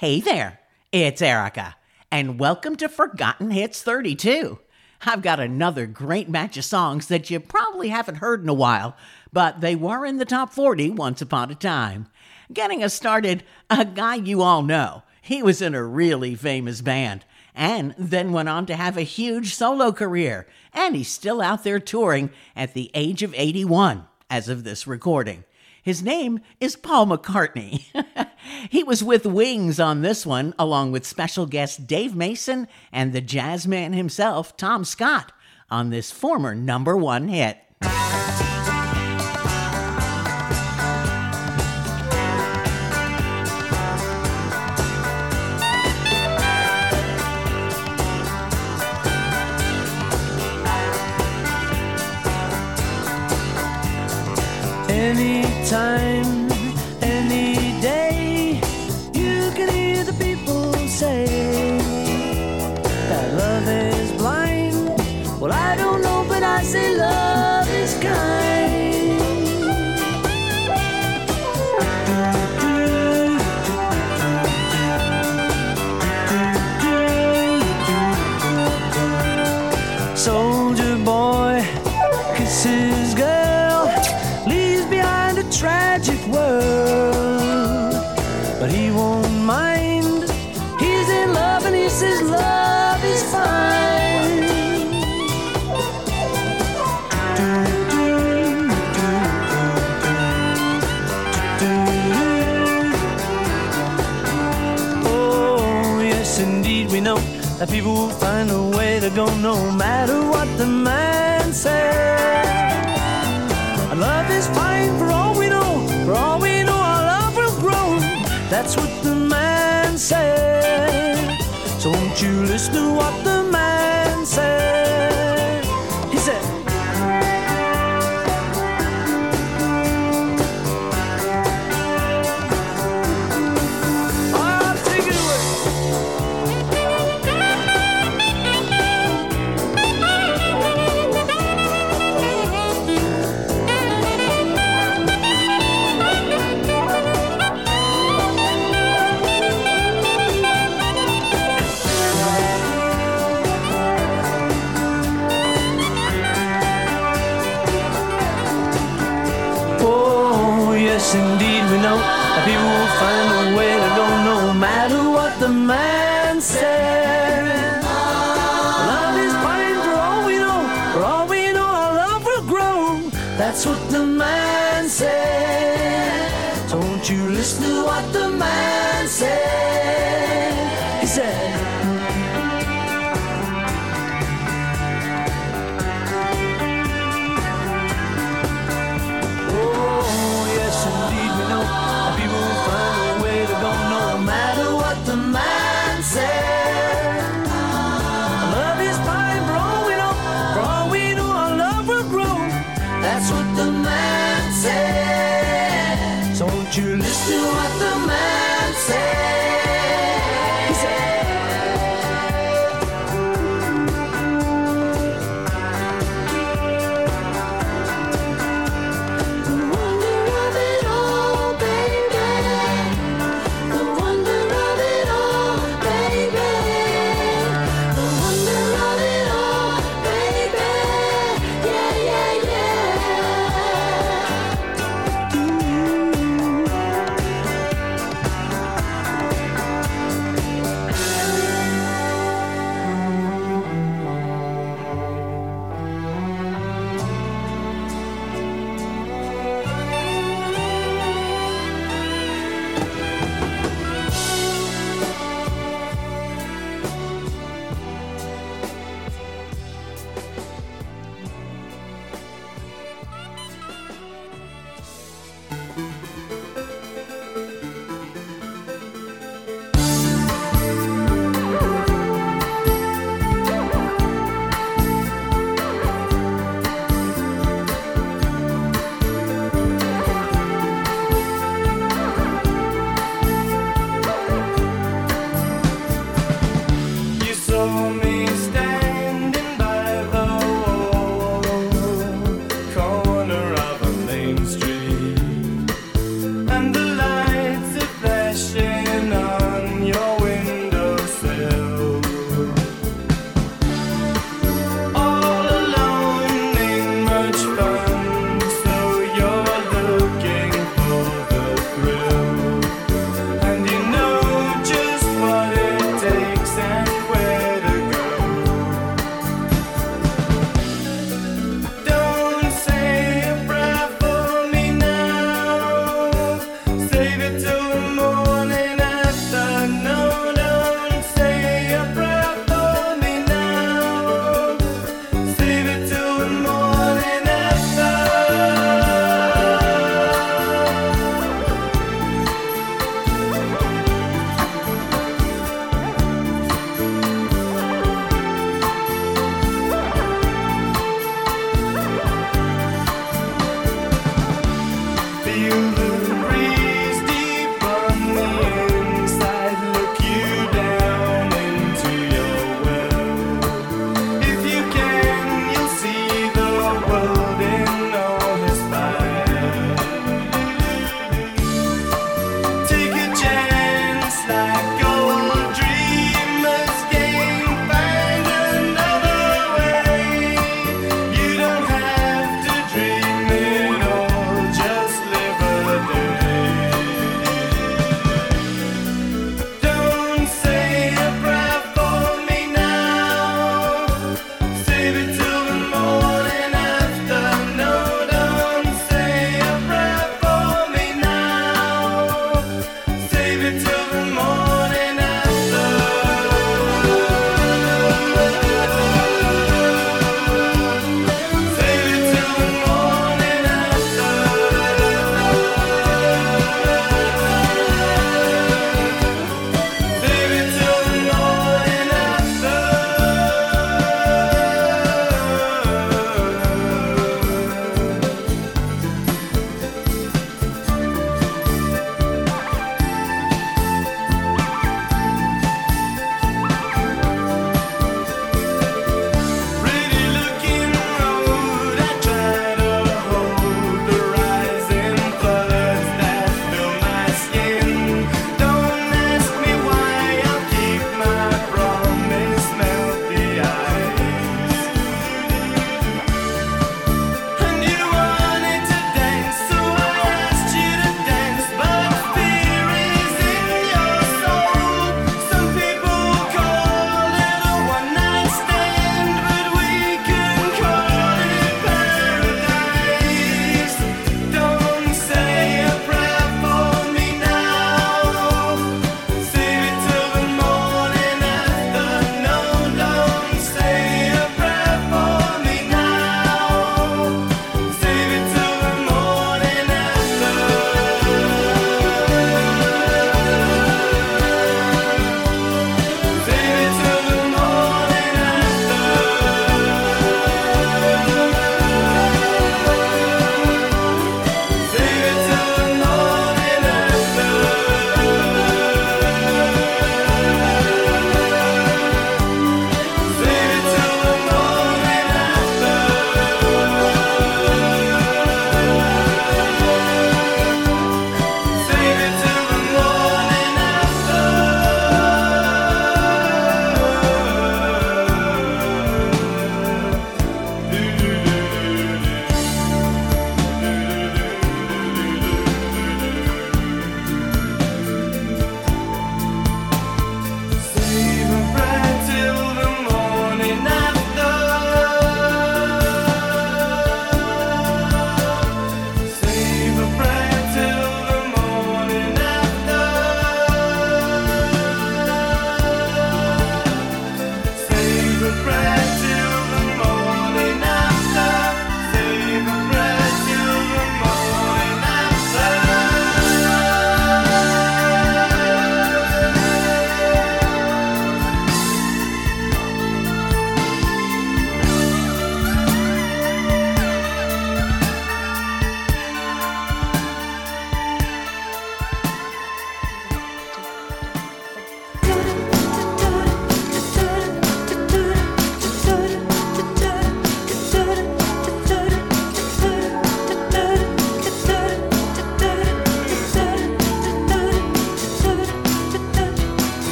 Hey there, it's Erica, and welcome to Forgotten Hits 32. I've got another great batch of songs that you probably haven't heard in a while, but they were in the top 40 once upon a time. Getting us started, a guy you all know. He was in a really famous band and then went on to have a huge solo career, and he's still out there touring at the age of 81 as of this recording. His name is Paul McCartney. he was with Wings on this one, along with special guest Dave Mason and the jazz man himself, Tom Scott, on this former number one hit. Anytime, that people will find a way to go no matter what the man says. Our love is fine for all we know, for all we know, our love will grow. That's what the man said. So won't you listen to what the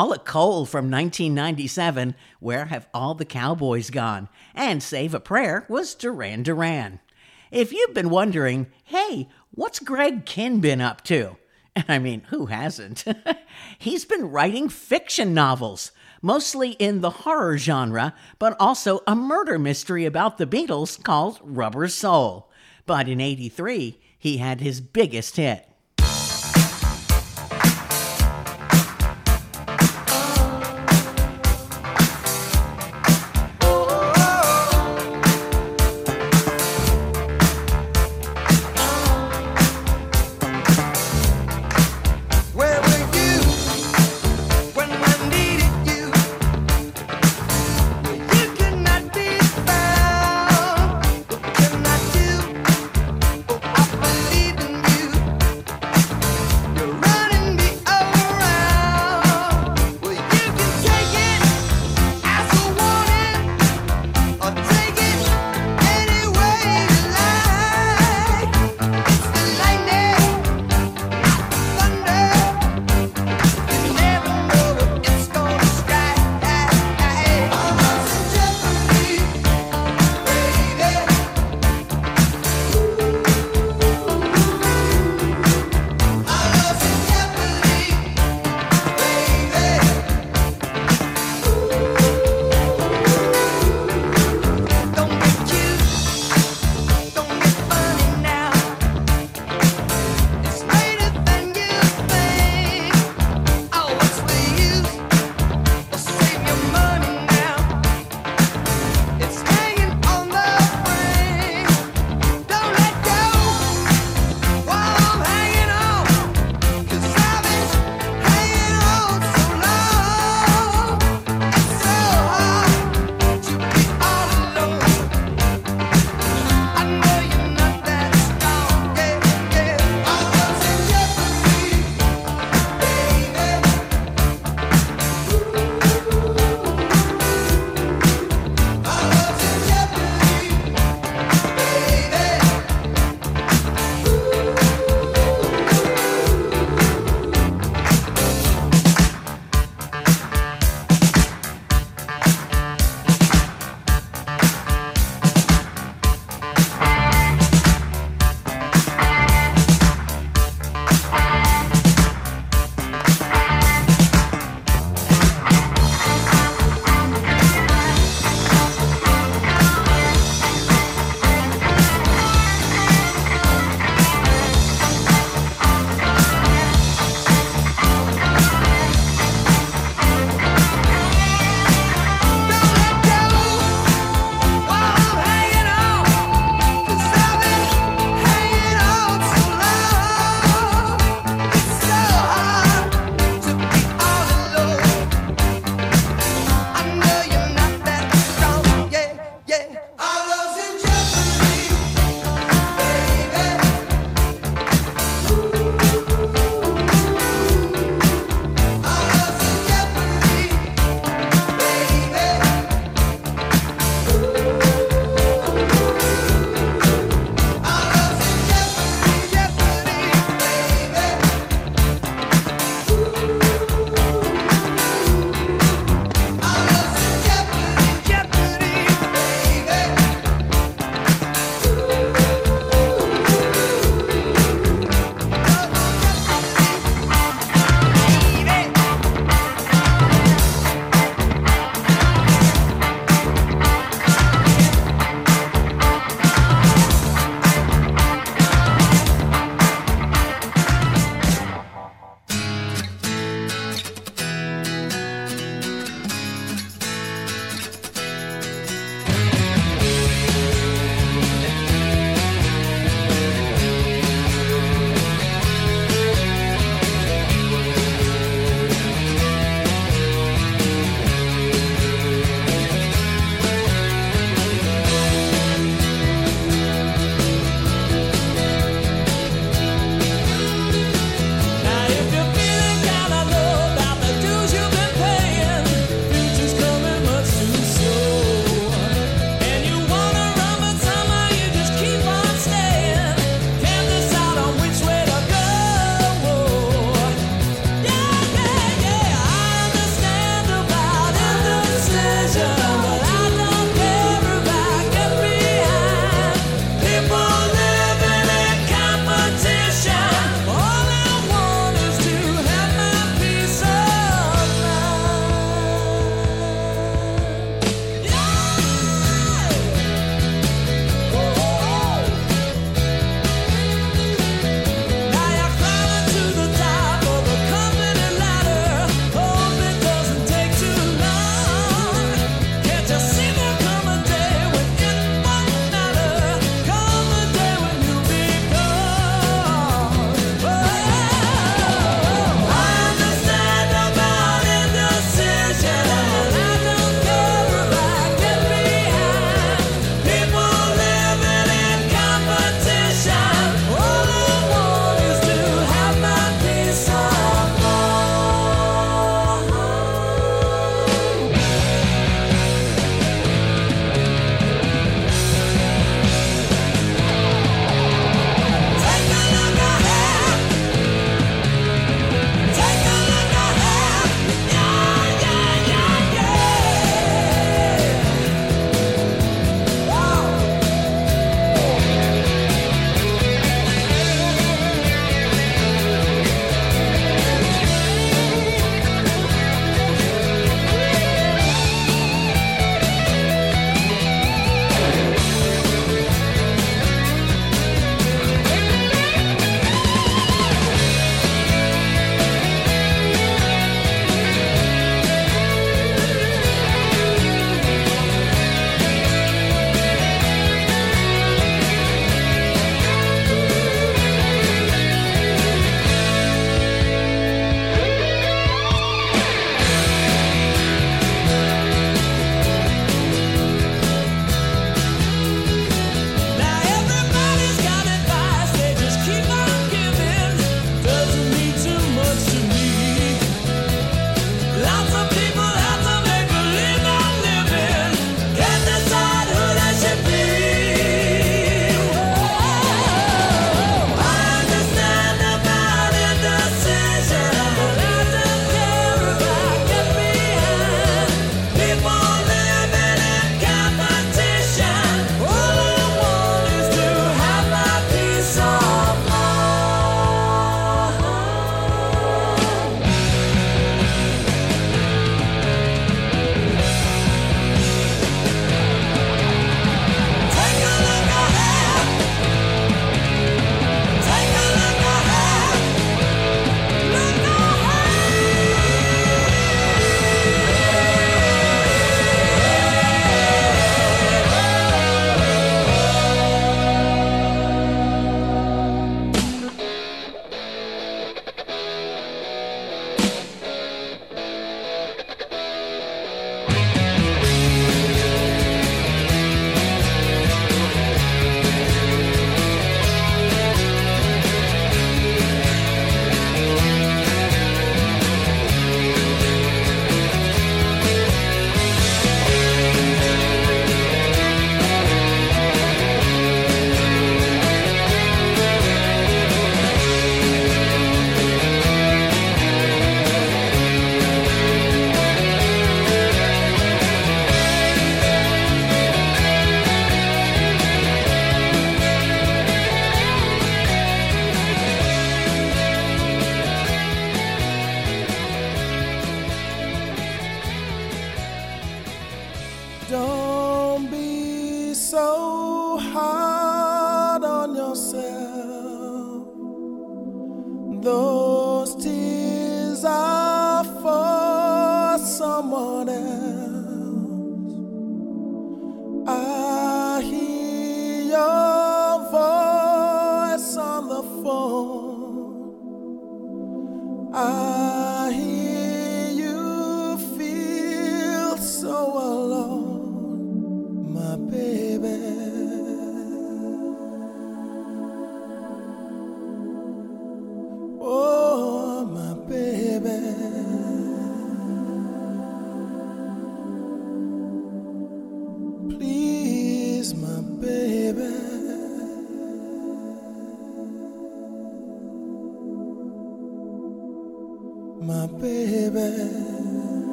Paula Cole from 1997, Where Have All the Cowboys Gone? And Save a Prayer was Duran Duran. If you've been wondering, hey, what's Greg Kihn been up to? I mean, who hasn't? He's been writing fiction novels, mostly in the horror genre, but also a murder mystery about the Beatles called Rubber Soul. But in 83, he had his biggest hit.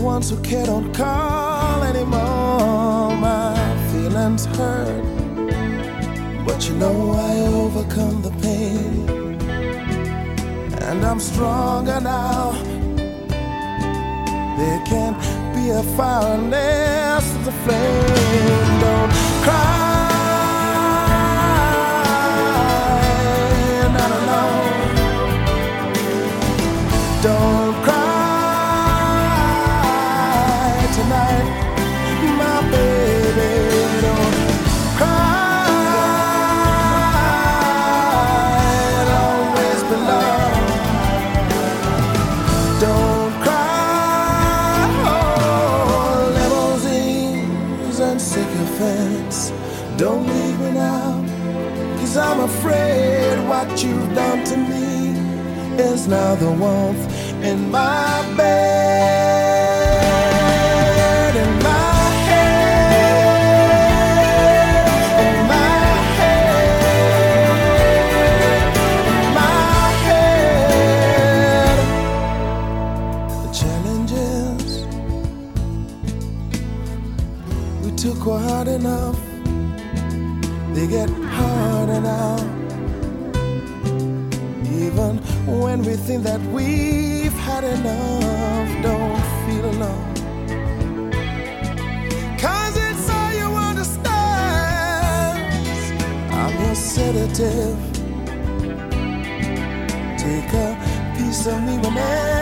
ones who care don't call anymore. My feelings hurt, but you know I overcome the pain, and I'm stronger now. There can't be a fire unless the flame don't cry. now the warmth in my bed. everything that we've had enough. Don't feel alone. Cause it's all you understand. I'm your sedative. Take a piece of me, my man.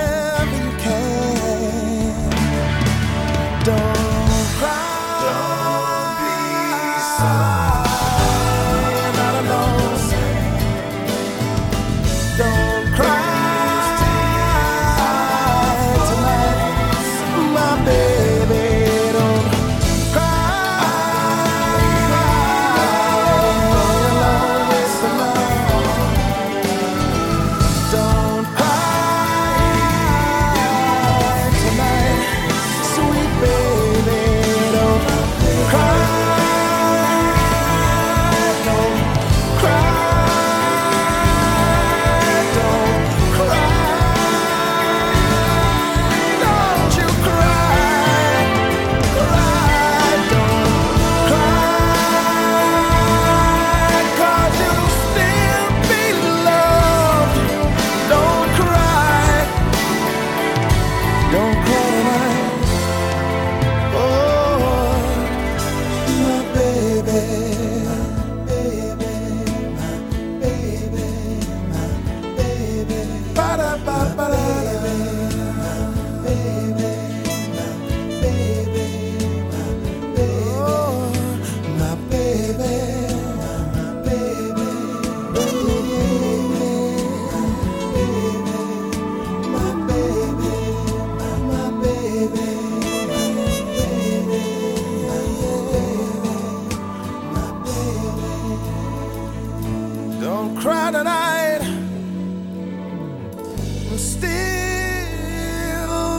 Will still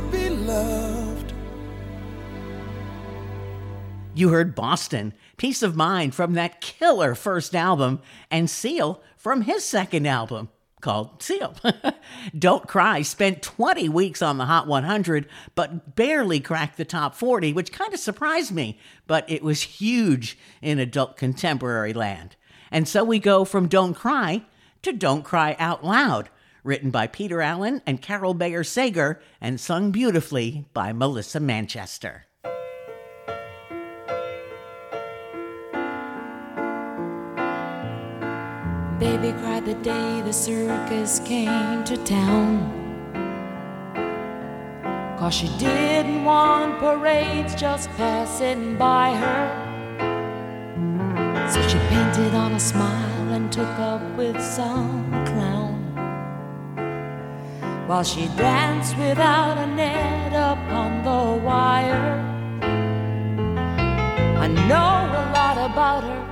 be loved. You heard Boston, Peace of Mind from that killer first album, and Seal from his second album called Seal. Don't Cry spent 20 weeks on the Hot 100, but barely cracked the top 40, which kind of surprised me, but it was huge in adult contemporary land. And so we go from Don't Cry to Don't Cry Out Loud, written by Peter Allen and Carol Bayer Sager, and sung beautifully by Melissa Manchester. Baby cried the day the circus came to town. Cause she didn't want parades just passing by her. So she painted on a smile and took up with some. While she danced without a net upon the wire. I know a lot about her,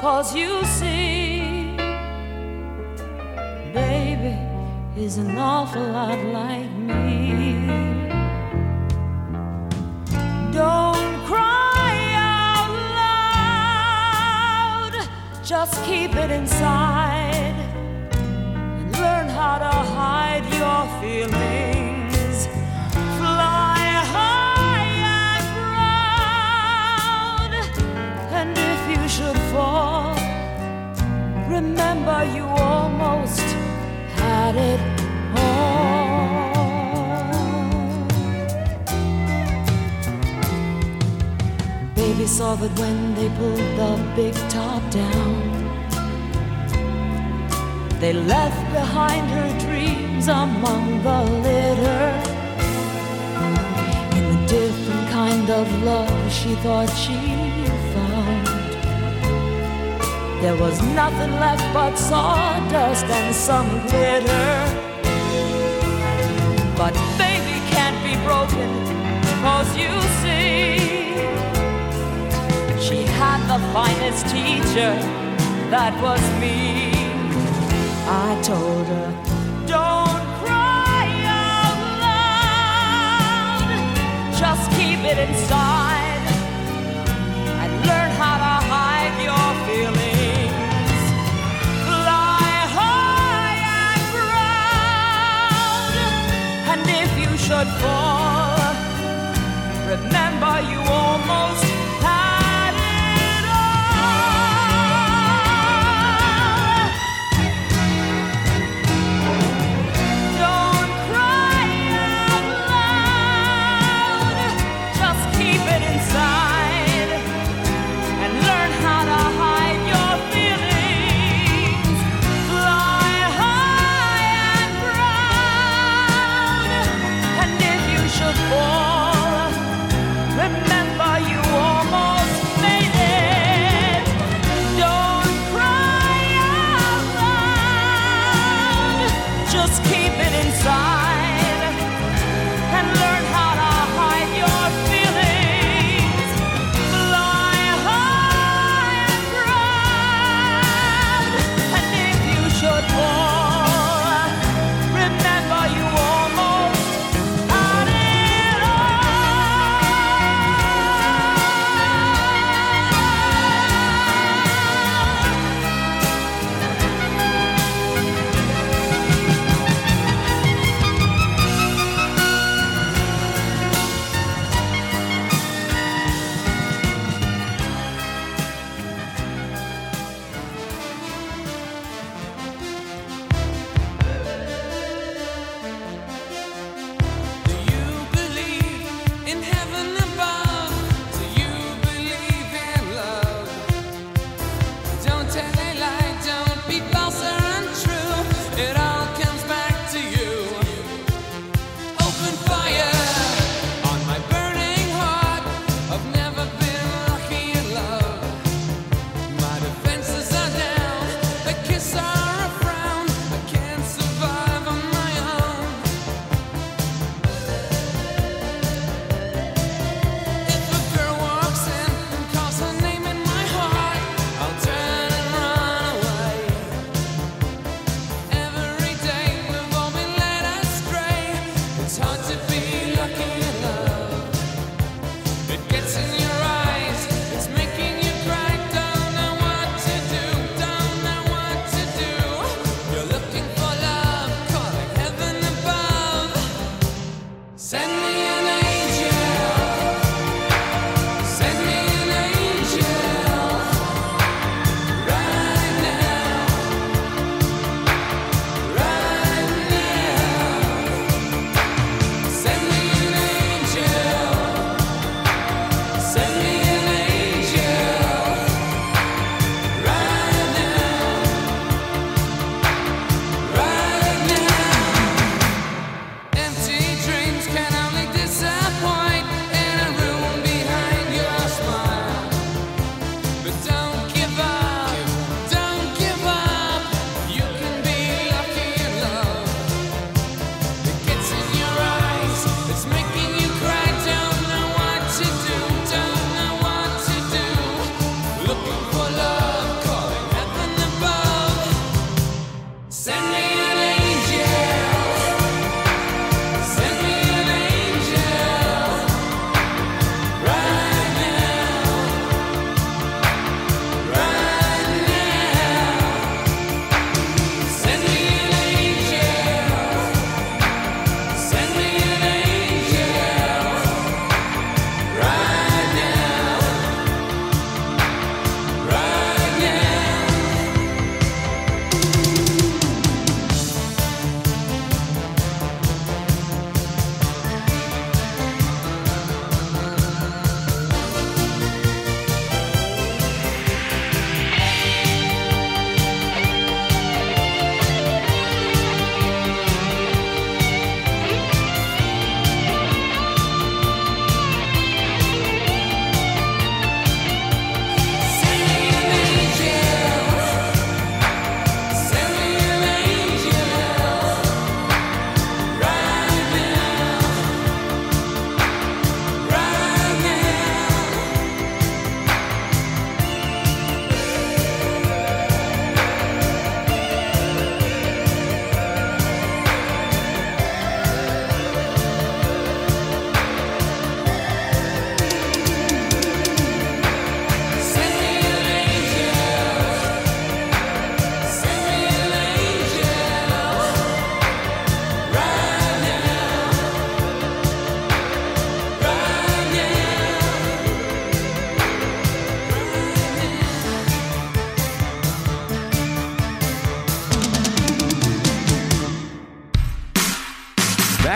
cause you see baby is an awful lot like me. Don't cry out loud, just keep it inside learn how to hide your feelings. Fly high and proud, and if you should fall, remember you almost had it all. Baby saw that when they pulled the big top down, they left behind her dreams among the litter. In the different kind of love she thought she found. There was nothing left but sawdust and some glitter. But baby can't be broken, cause you see, she had the finest teacher, that was me. I told her, don't cry out loud, just keep it inside and learn how to hide your feelings. Fly high and proud, and if you should fall, remember you almost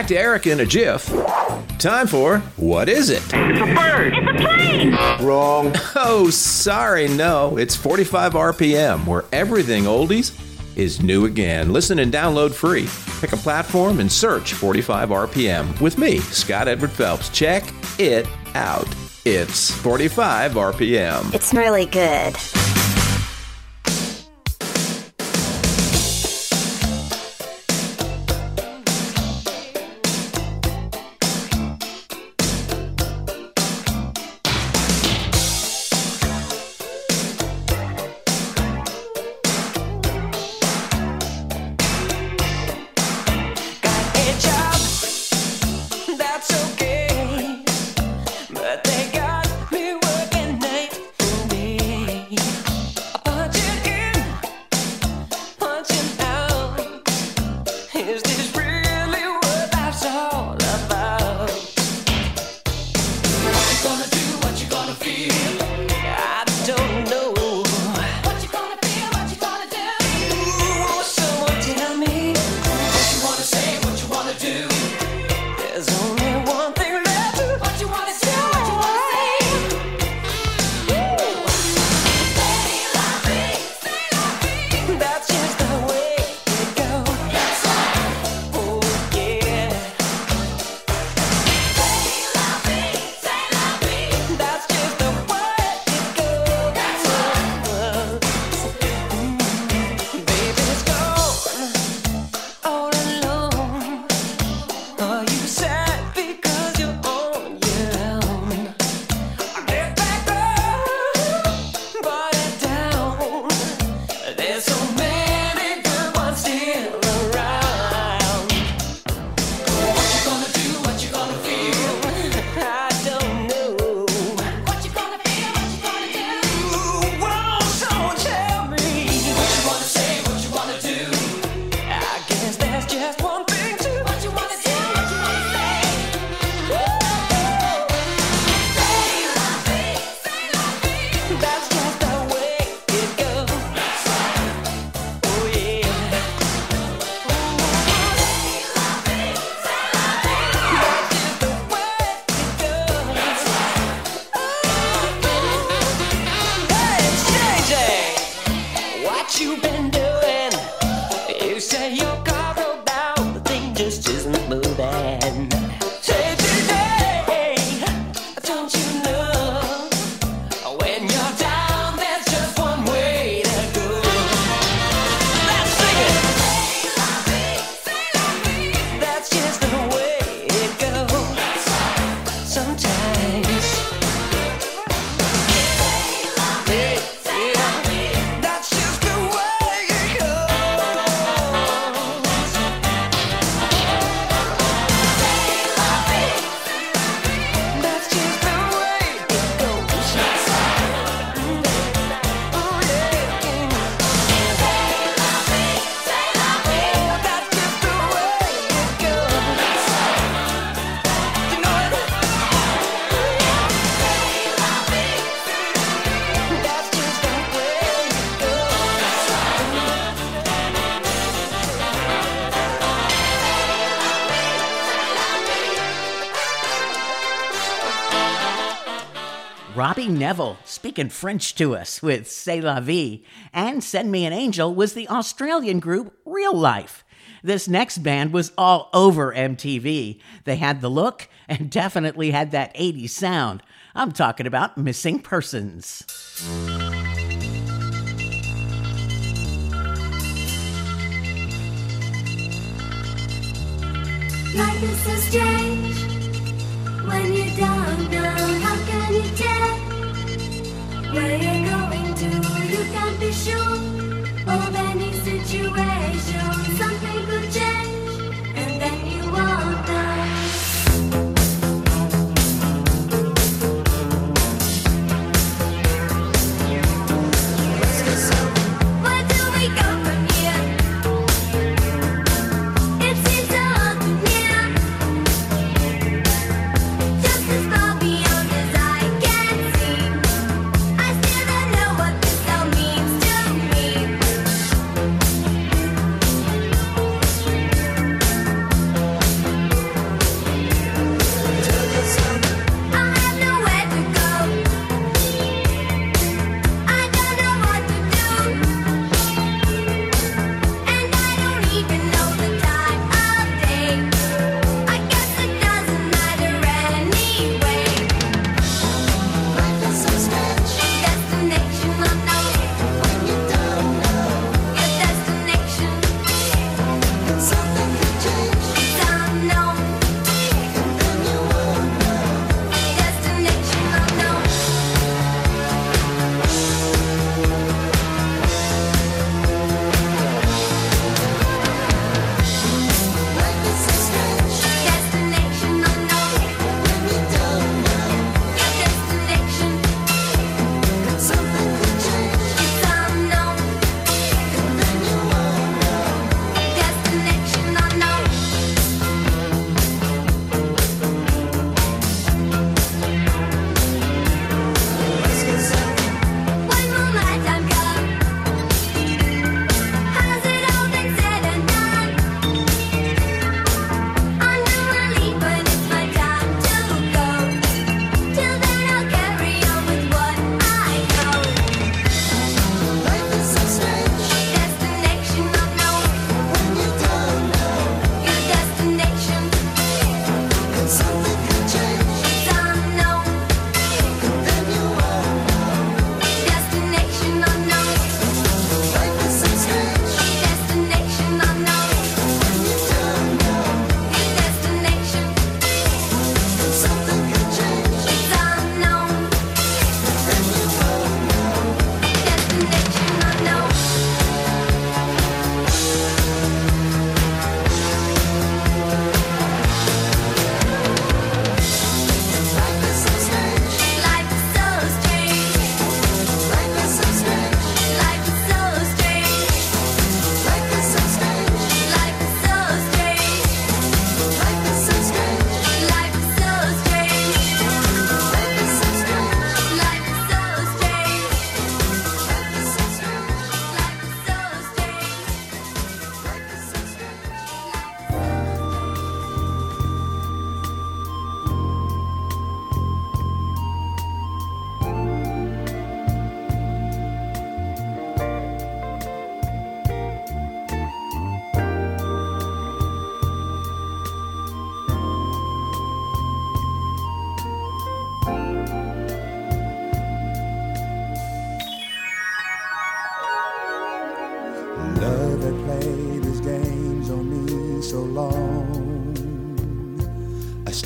Back to Eric in a jiff. Time for What Is It? It's a bird. It's a plane. Wrong. Oh, sorry, no. It's 45 RPM, where everything oldies is new again. Listen and download free. Pick a platform and search 45 RPM with me, Scott Edward Phelps. Check it out. It's 45 RPM. It's really good. Robbie Nevil speaking French to us with C'est la vie, and Send Me an Angel was the Australian group Real Life. This next band was all over MTV. They had the look and definitely had that 80s sound. I'm talking about Missing Persons. Life is so strange when you don't know how. Where you're going to, you can't be sure of anything.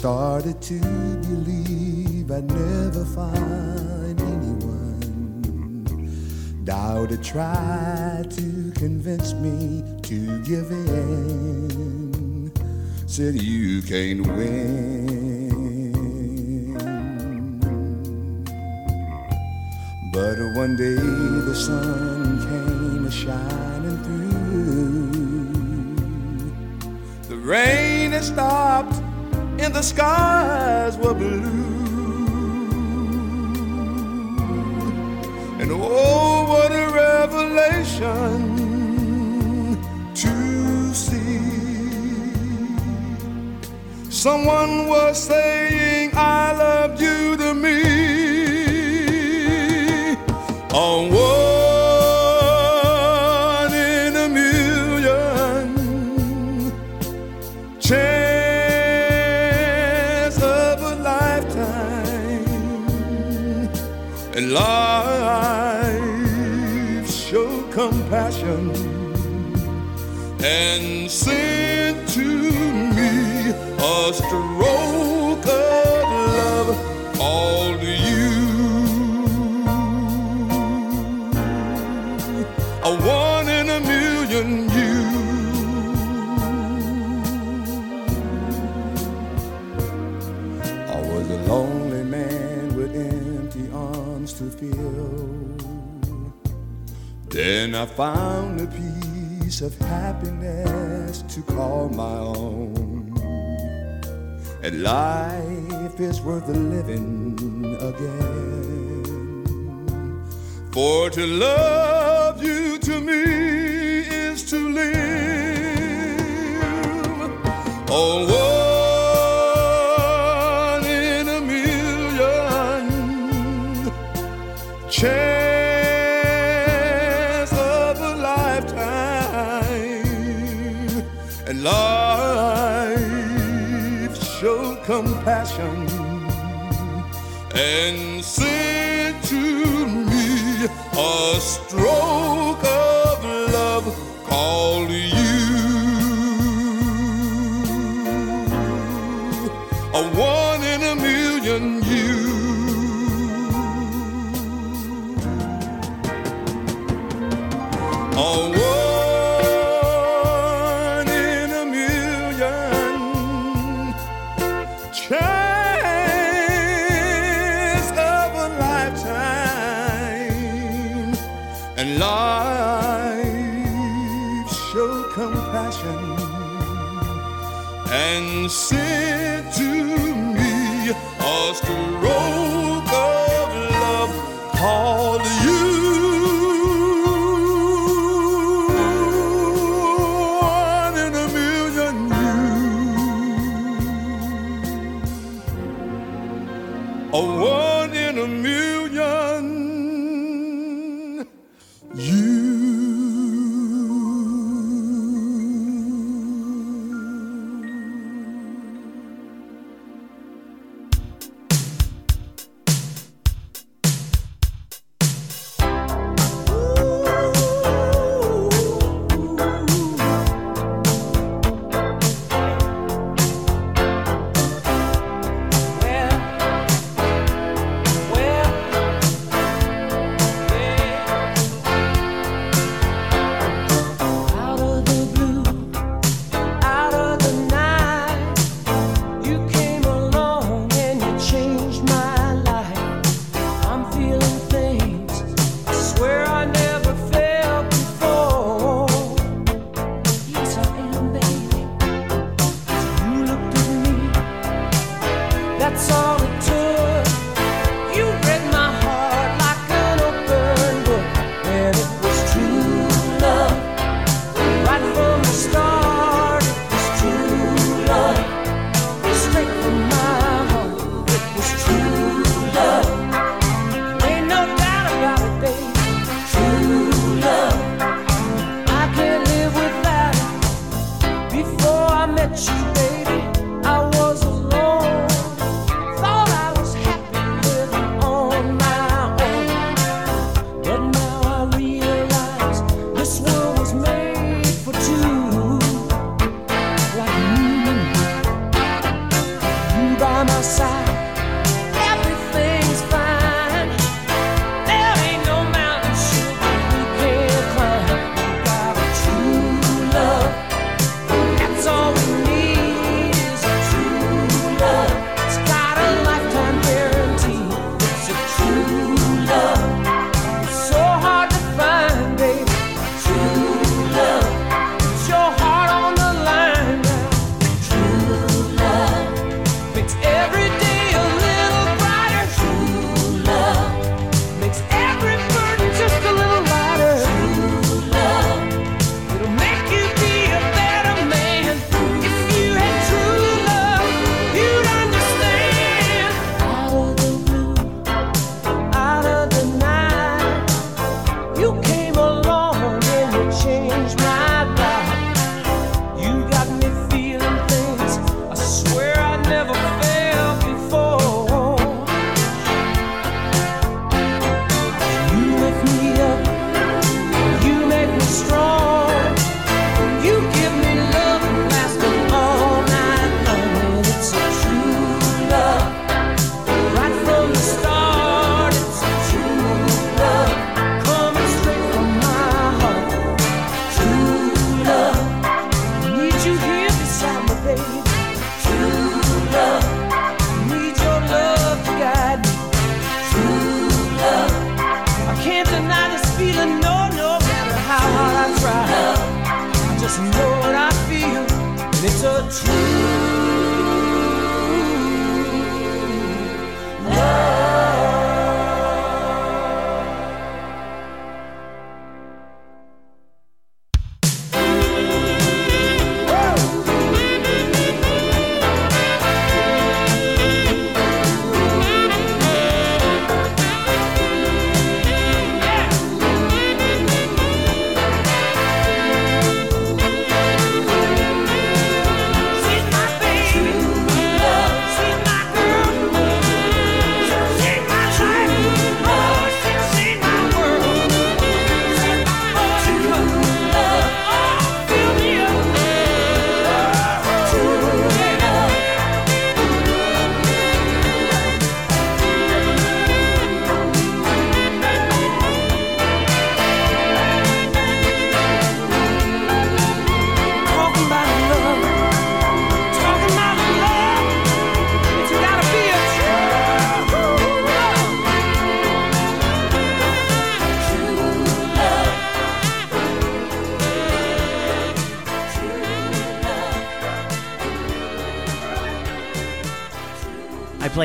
started to believe I'd never find anyone. Doubted tried to convince me to give in. Said you can't win. Then I found a piece of happiness to call my own. And life is worth living again. For to love you to me is to live. Oh, oh. and said to me, a strong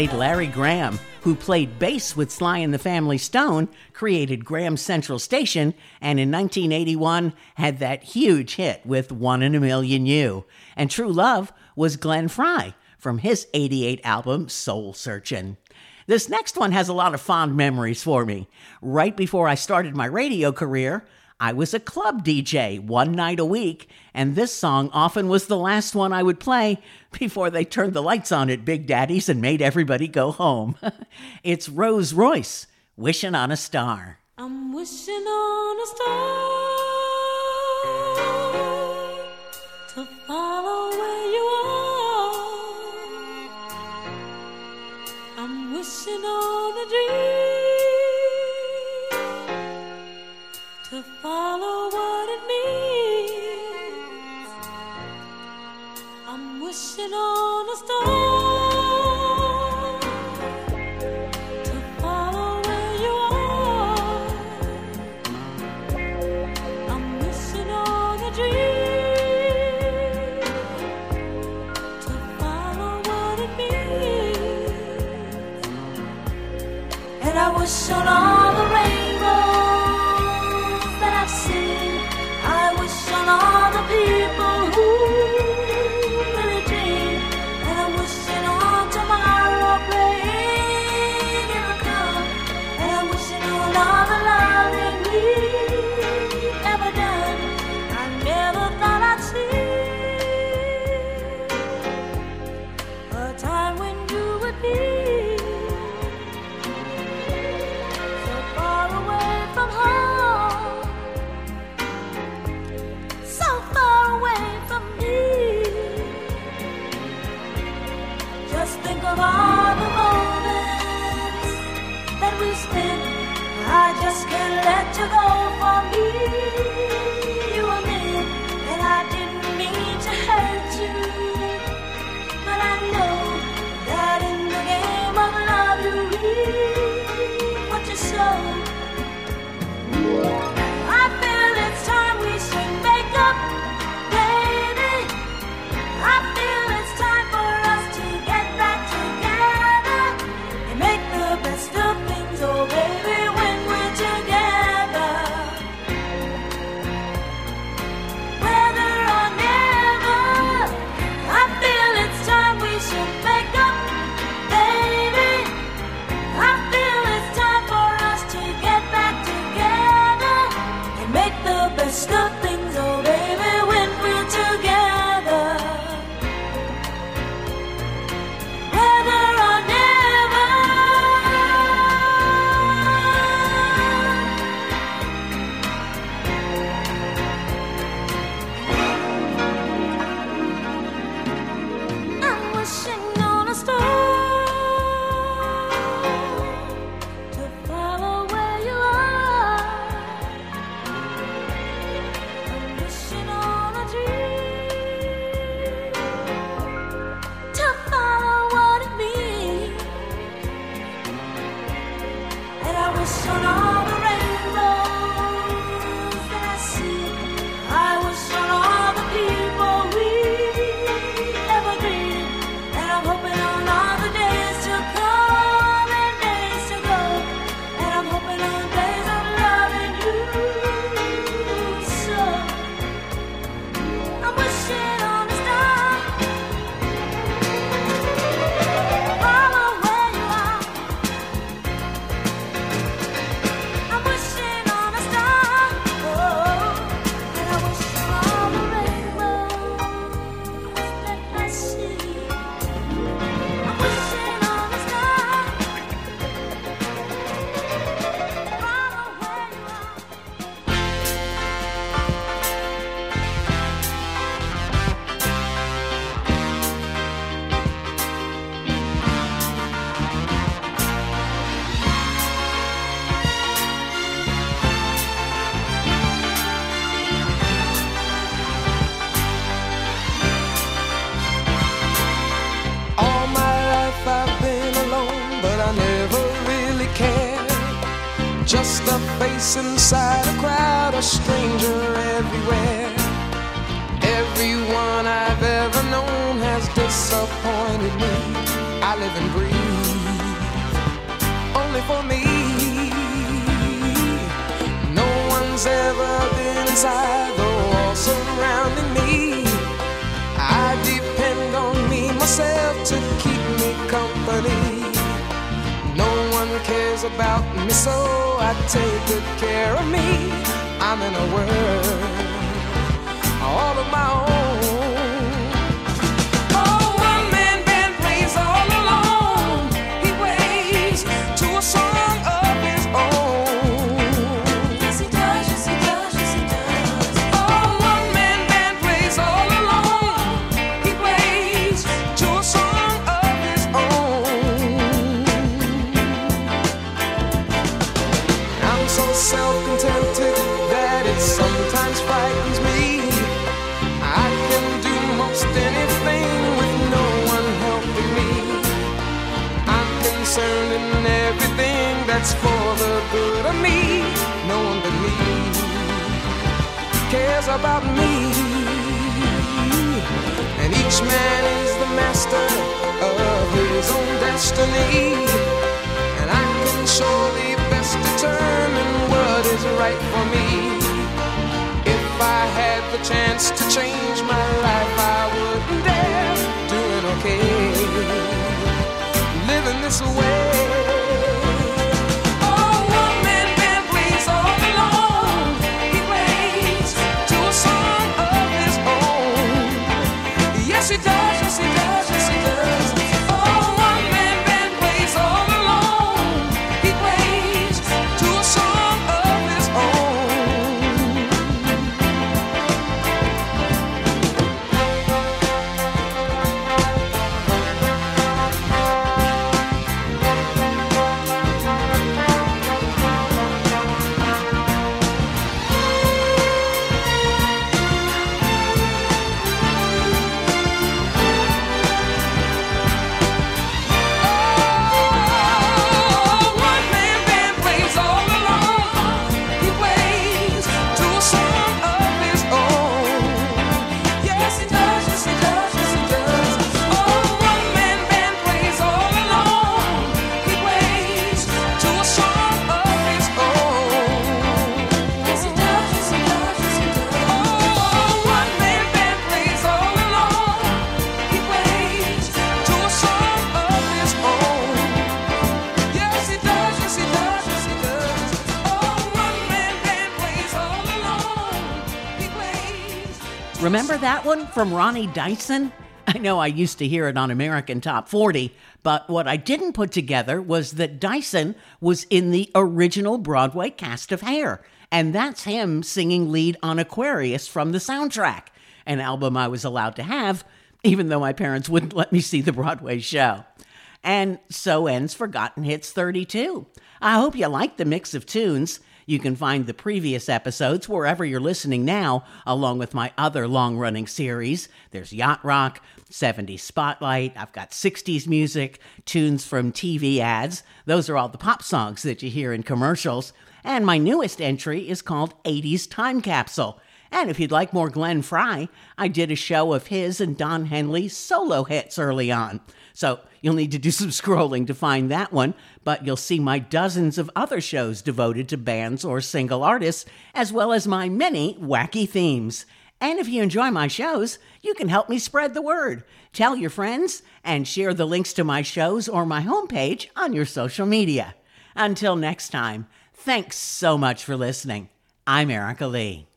played Larry Graham, who played bass with Sly and the Family Stone, created Graham Central Station, and in 1981 had that huge hit with One in a Million You. And True Love was Glenn Frey from his 88 album Soul Searchin'. This next one has a lot of fond memories for me. Right before I started my radio career, I was a club DJ one night a week, and this song often was the last one I would play before they turned the lights on at Big Daddy's and made everybody go home. it's Rose Royce, Wishing on a Star. I'm wishing on a star to follow And I wish No one cares about me, so I take good care of me. I'm in a world all of my own. About me. And each man is the master of his own destiny. And I can surely best determine what is right for me. If I had the chance to change my life, I wouldn't dare doing okay. Living this way. From Ronnie Dyson? I know I used to hear it on American Top 40, but what I didn't put together was that Dyson was in the original Broadway cast of Hair, and that's him singing lead on Aquarius from the soundtrack, an album I was allowed to have, even though my parents wouldn't let me see the Broadway show. And so ends Forgotten Hits 32. I hope you like the mix of tunes. You can find the previous episodes wherever you're listening now, along with my other long running series. There's Yacht Rock, 70s Spotlight, I've got 60s music, tunes from TV ads. Those are all the pop songs that you hear in commercials. And my newest entry is called 80s Time Capsule. And if you'd like more Glenn Frey, I did a show of his and Don Henley's solo hits early on. So you'll need to do some scrolling to find that one, but you'll see my dozens of other shows devoted to bands or single artists, as well as my many wacky themes. And if you enjoy my shows, you can help me spread the word. Tell your friends and share the links to my shows or my homepage on your social media. Until next time, thanks so much for listening. I'm Erica Lee.